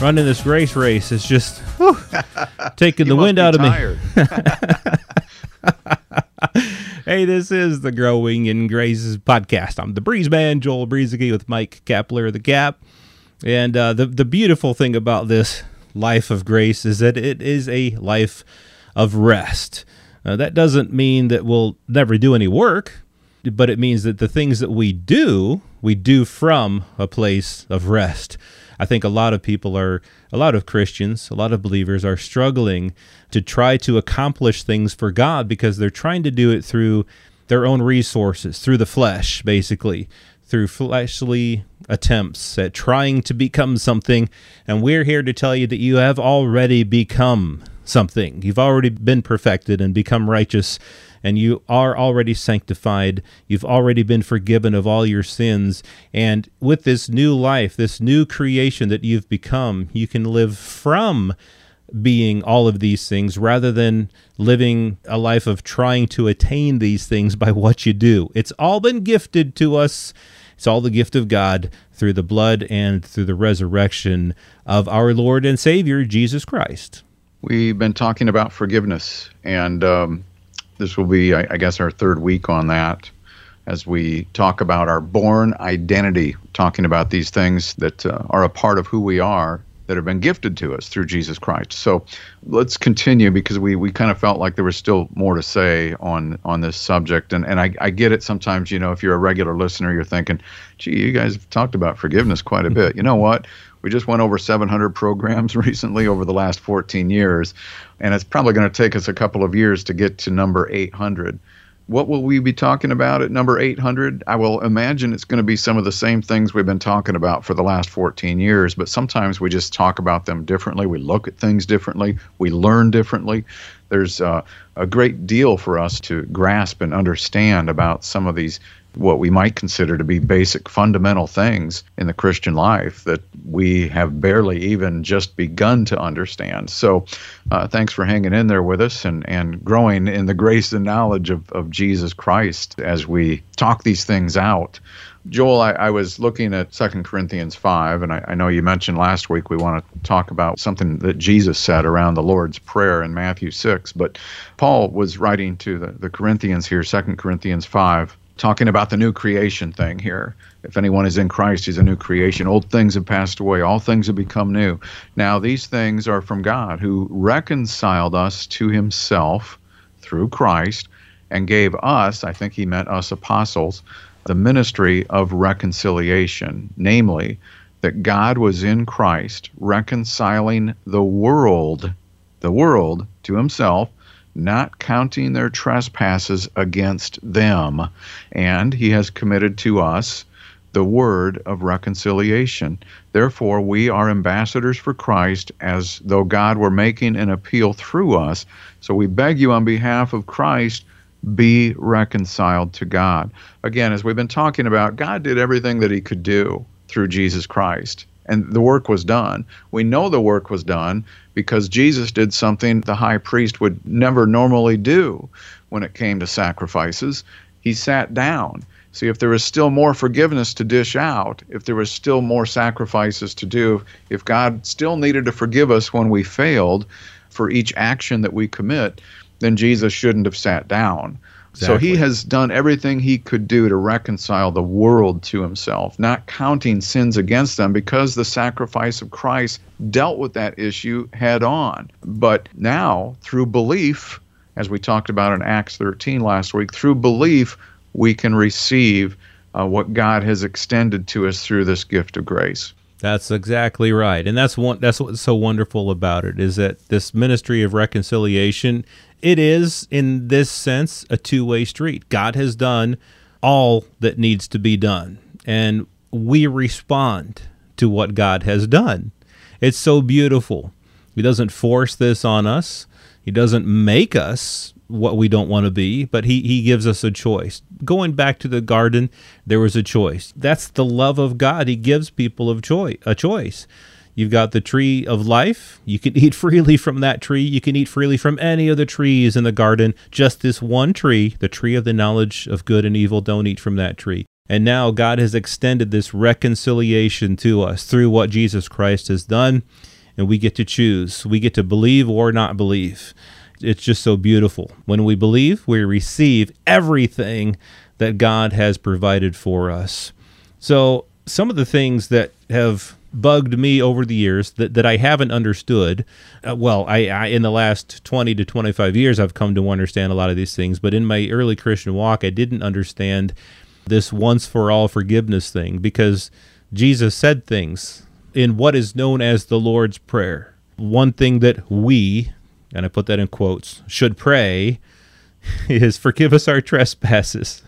Running this grace race is just whew, taking the wind out of me. hey, this is the Growing in Grace podcast. I'm the Breeze Man, Joel Brueseke with Mike Kapler, the Cap. And uh, the the beautiful thing about this life of grace is that it is a life of rest. Uh, that doesn't mean that we'll never do any work, but it means that the things that we do, we do from a place of rest. I think a lot of people are, a lot of Christians, a lot of believers are struggling to try to accomplish things for God because they're trying to do it through their own resources, through the flesh, basically, through fleshly attempts at trying to become something. And we're here to tell you that you have already become something. You've already been perfected and become righteous and you are already sanctified. You've already been forgiven of all your sins. And with this new life, this new creation that you've become, you can live from being all of these things rather than living a life of trying to attain these things by what you do. It's all been gifted to us. It's all the gift of God through the blood and through the resurrection of our Lord and Savior, Jesus Christ. We've been talking about forgiveness, and um, this will be, I, I guess, our third week on that as we talk about our born identity, talking about these things that uh, are a part of who we are that have been gifted to us through Jesus Christ. So let's continue because we, we kind of felt like there was still more to say on on this subject. And and I, I get it sometimes, you know, if you're a regular listener, you're thinking, gee, you guys have talked about forgiveness quite a bit. You know what? We just went over 700 programs recently over the last 14 years, and it's probably going to take us a couple of years to get to number 800. What will we be talking about at number 800? I will imagine it's going to be some of the same things we've been talking about for the last 14 years, but sometimes we just talk about them differently. We look at things differently. We learn differently. There's uh, a great deal for us to grasp and understand about some of these what we might consider to be basic fundamental things in the Christian life that we have barely even just begun to understand. So, uh, thanks for hanging in there with us and, and growing in the grace and knowledge of, of Jesus Christ as we talk these things out. Joel, I, I was looking at Second Corinthians 5, and I, I know you mentioned last week we want to talk about something that Jesus said around the Lord's Prayer in Matthew 6. But Paul was writing to the, the Corinthians here, Second Corinthians 5 talking about the new creation thing here. If anyone is in Christ, he's a new creation. Old things have passed away, all things have become new. Now, these things are from God, who reconciled us to himself through Christ and gave us, I think he meant us apostles, the ministry of reconciliation, namely, that God was in Christ reconciling the world, the world to himself not counting their trespasses against them. And he has committed to us the word of reconciliation. Therefore, we are ambassadors for Christ as though God were making an appeal through us. So we beg you on behalf of Christ, be reconciled to God. Again, as we've been talking about, God did everything that he could do through Jesus Christ and the work was done. We know the work was done because Jesus did something the high priest would never normally do when it came to sacrifices. He sat down. See, if there was still more forgiveness to dish out, if there was still more sacrifices to do, if God still needed to forgive us when we failed for each action that we commit, then Jesus shouldn't have sat down. Exactly. So he has done everything he could do to reconcile the world to himself, not counting sins against them because the sacrifice of Christ dealt with that issue head on. But now, through belief, as we talked about in Acts 13 last week, through belief, we can receive uh, what God has extended to us through this gift of grace. That's exactly right. And that's one that's what's so wonderful about it is that this ministry of reconciliation, it is in this sense a two-way street. God has done all that needs to be done, and we respond to what God has done. It's so beautiful. He doesn't force this on us. He doesn't make us what we don't want to be, but he, he gives us a choice. Going back to the garden, there was a choice. That's the love of God. He gives people of joy a choice. You've got the tree of life. You can eat freely from that tree. You can eat freely from any of the trees in the garden. Just this one tree, the tree of the knowledge of good and evil, don't eat from that tree. And now God has extended this reconciliation to us through what Jesus Christ has done, and we get to choose. We get to believe or not believe. It's just so beautiful. When we believe, we receive everything that God has provided for us. So, some of the things that have bugged me over the years that, that I haven't understood. Uh, well, I, I, in the last 20 to 25 years I've come to understand a lot of these things, but in my early Christian walk I didn't understand this once for all forgiveness thing because Jesus said things in what is known as the Lord's Prayer. One thing that we, and I put that in quotes, should pray is forgive us our trespasses.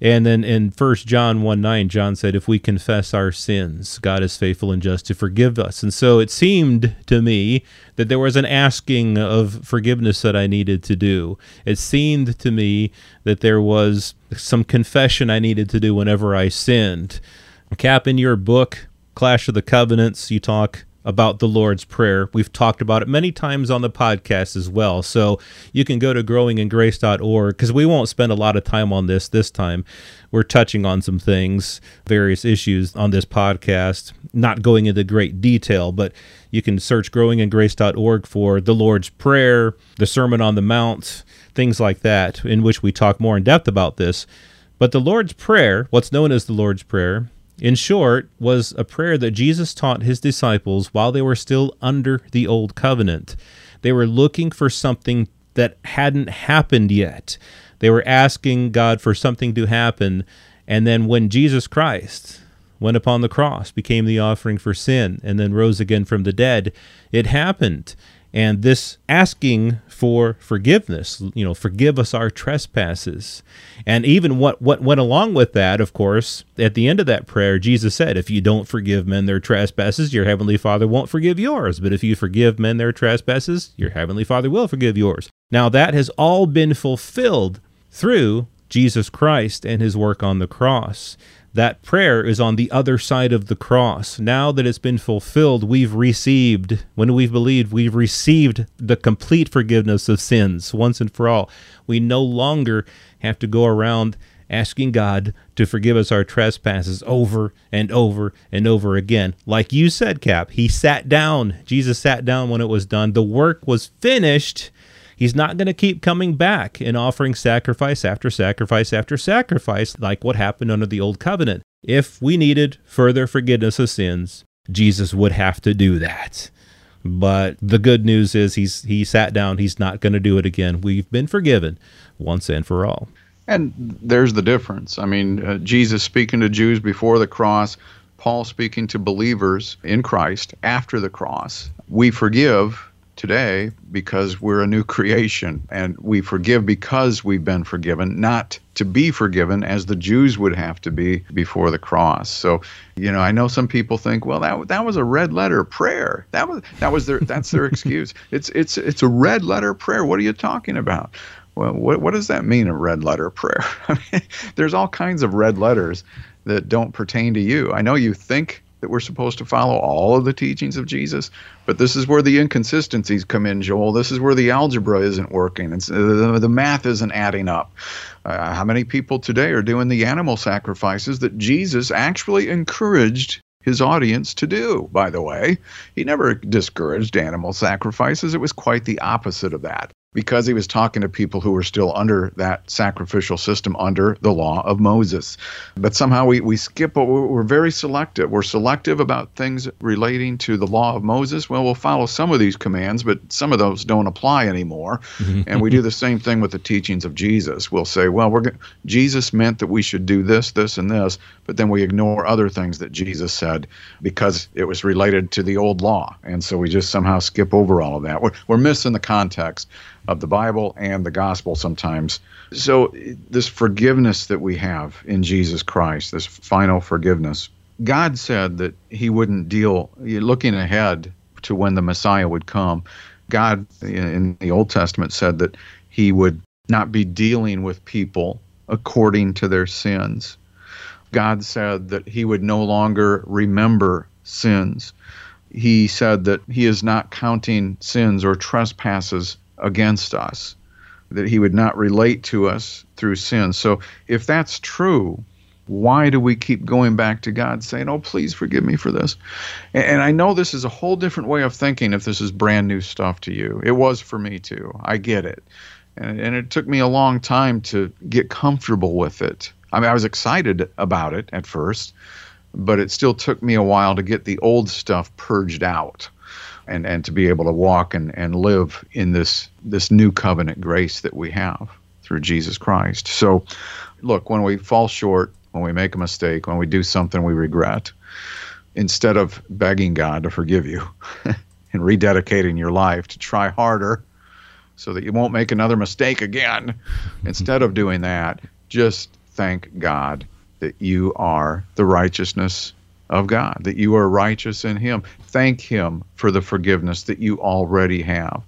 And then in 1 John 1 9, John said, If we confess our sins, God is faithful and just to forgive us. And so it seemed to me that there was an asking of forgiveness that I needed to do. It seemed to me that there was some confession I needed to do whenever I sinned. Cap, in your book, Clash of the Covenants, you talk about the Lord's Prayer. We've talked about it many times on the podcast as well. So you can go to growingingrace.org because we won't spend a lot of time on this this time. We're touching on some things, various issues on this podcast, not going into great detail, but you can search growingingrace.org for the Lord's Prayer, the Sermon on the Mount, things like that, in which we talk more in depth about this. But the Lord's Prayer, what's known as the Lord's Prayer, in short, was a prayer that Jesus taught his disciples while they were still under the old covenant. They were looking for something that hadn't happened yet. They were asking God for something to happen. And then when Jesus Christ went upon the cross, became the offering for sin, and then rose again from the dead, it happened. And this asking for forgiveness, you know, forgive us our trespasses. And even what, what went along with that, of course, at the end of that prayer, Jesus said, If you don't forgive men their trespasses, your heavenly Father won't forgive yours. But if you forgive men their trespasses, your heavenly Father will forgive yours. Now, that has all been fulfilled through Jesus Christ and his work on the cross that prayer is on the other side of the cross. Now that it's been fulfilled, we've received, when we've believed, we've received the complete forgiveness of sins once and for all. We no longer have to go around asking God to forgive us our trespasses over and over and over again. Like you said, Cap, he sat down. Jesus sat down when it was done. The work was finished He's not going to keep coming back and offering sacrifice after sacrifice after sacrifice like what happened under the old covenant. If we needed further forgiveness of sins, Jesus would have to do that. But the good news is he's he sat down, he's not going to do it again. We've been forgiven once and for all. And there's the difference. I mean, uh, Jesus speaking to Jews before the cross, Paul speaking to believers in Christ after the cross. We forgive today because we're a new creation and we forgive because we've been forgiven, not to be forgiven as the Jews would have to be before the cross. So, you know, I know some people think, well, that that was a red letter prayer. That was that was their that's their excuse. It's it's it's a red letter prayer. What are you talking about? Well, what what does that mean, a red letter prayer? I mean, there's all kinds of red letters that don't pertain to you. I know you think that we're supposed to follow all of the teachings of Jesus. But this is where the inconsistencies come in, Joel. This is where the algebra isn't working. It's, the math isn't adding up. Uh, how many people today are doing the animal sacrifices that Jesus actually encouraged his audience to do, by the way? He never discouraged animal sacrifices, it was quite the opposite of that because he was talking to people who were still under that sacrificial system under the law of Moses. But somehow we, we skip, we're very selective. We're selective about things relating to the law of Moses. Well, we'll follow some of these commands, but some of those don't apply anymore. and we do the same thing with the teachings of Jesus. We'll say, well, we're Jesus meant that we should do this, this, and this, but then we ignore other things that Jesus said because it was related to the old law. And so we just somehow skip over all of that. We're, we're missing the context of the Bible and the gospel sometimes. So, this forgiveness that we have in Jesus Christ, this final forgiveness, God said that He wouldn't deal, looking ahead to when the Messiah would come. God in the Old Testament said that he would not be dealing with people according to their sins. God said that he would no longer remember sins. He said that he is not counting sins or trespasses against us, that he would not relate to us through sin. So if that's true, why do we keep going back to God saying, Oh, please forgive me for this? And I know this is a whole different way of thinking if this is brand new stuff to you. It was for me too. I get it. And, and it took me a long time to get comfortable with it. I mean, I was excited about it at first, but it still took me a while to get the old stuff purged out and, and to be able to walk and, and live in this, this new covenant grace that we have through Jesus Christ. So, look, when we fall short, when we make a mistake, when we do something we regret, instead of begging God to forgive you and rededicating your life to try harder so that you won't make another mistake again, instead of doing that, just thank God that you are the righteousness of God, that you are righteous in Him. Thank Him for the forgiveness that you already have.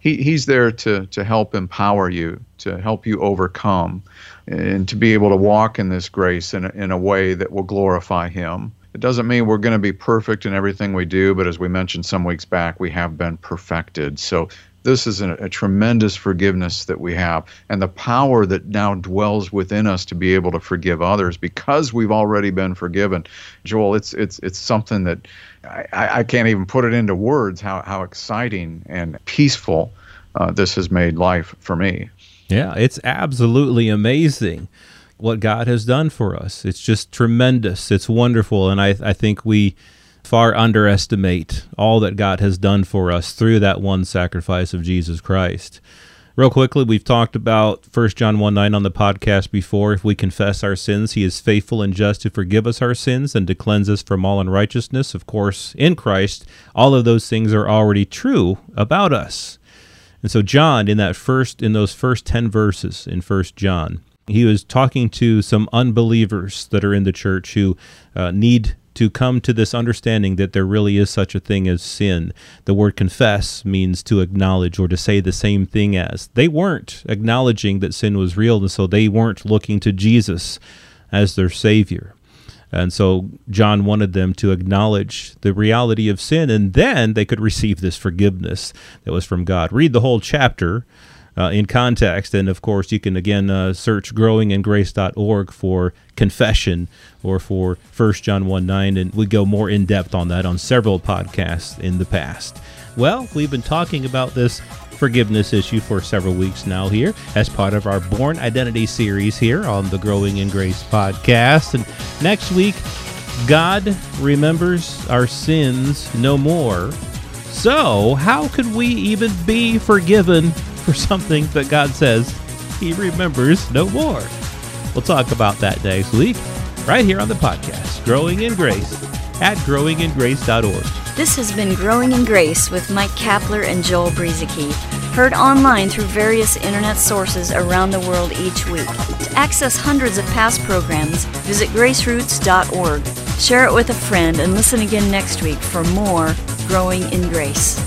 He, he's there to, to help empower you, to help you overcome and to be able to walk in this grace in a, in a way that will glorify Him. It doesn't mean we're going to be perfect in everything we do, but as we mentioned some weeks back, we have been perfected. So this is a, a, tremendous forgiveness that we have and the power that now dwells within us to be able to forgive others because we've already been forgiven joel it's it's it's something that i, I can't even put it into words how, how exciting and peaceful uh, this has made life for me yeah, it's absolutely amazing what God has done for us. It's just tremendous. It's wonderful. And I, I think we far underestimate all that God has done for us through that one sacrifice of Jesus Christ. Real quickly, we've talked about 1 John 1 9 on the podcast before. If we confess our sins, he is faithful and just to forgive us our sins and to cleanse us from all unrighteousness. Of course, in Christ, all of those things are already true about us. And so John in that first in those first 10 verses in First John, he was talking to some unbelievers that are in the church who uh, need to come to this understanding that there really is such a thing as sin. The word confess means to acknowledge or to say the same thing as. They weren't acknowledging that sin was real, and so they weren't looking to Jesus as their Savior. And so John wanted them to acknowledge the reality of sin, and then they could receive this forgiveness that was from God. Read the whole chapter uh, in context, and of course, you can again uh, search growingingrace.org for confession or for 1 John 1 9, and we go more in depth on that on several podcasts in the past. Well, we've been talking about this forgiveness issue for several weeks now here as part of our Born Identity series here on the Growing in Grace podcast. And next week, God remembers our sins no more. So, how could we even be forgiven for something that God says He remembers no more? We'll talk about that next week, right here on the podcast, Growing in Grace at growingingrace.org. This has been Growing in Grace with Mike Kapler and Joel Brueseke, heard online through various internet sources around the world each week. To access hundreds of past programs, visit graceroots.org. Share it with a friend and listen again next week for more Growing in Grace.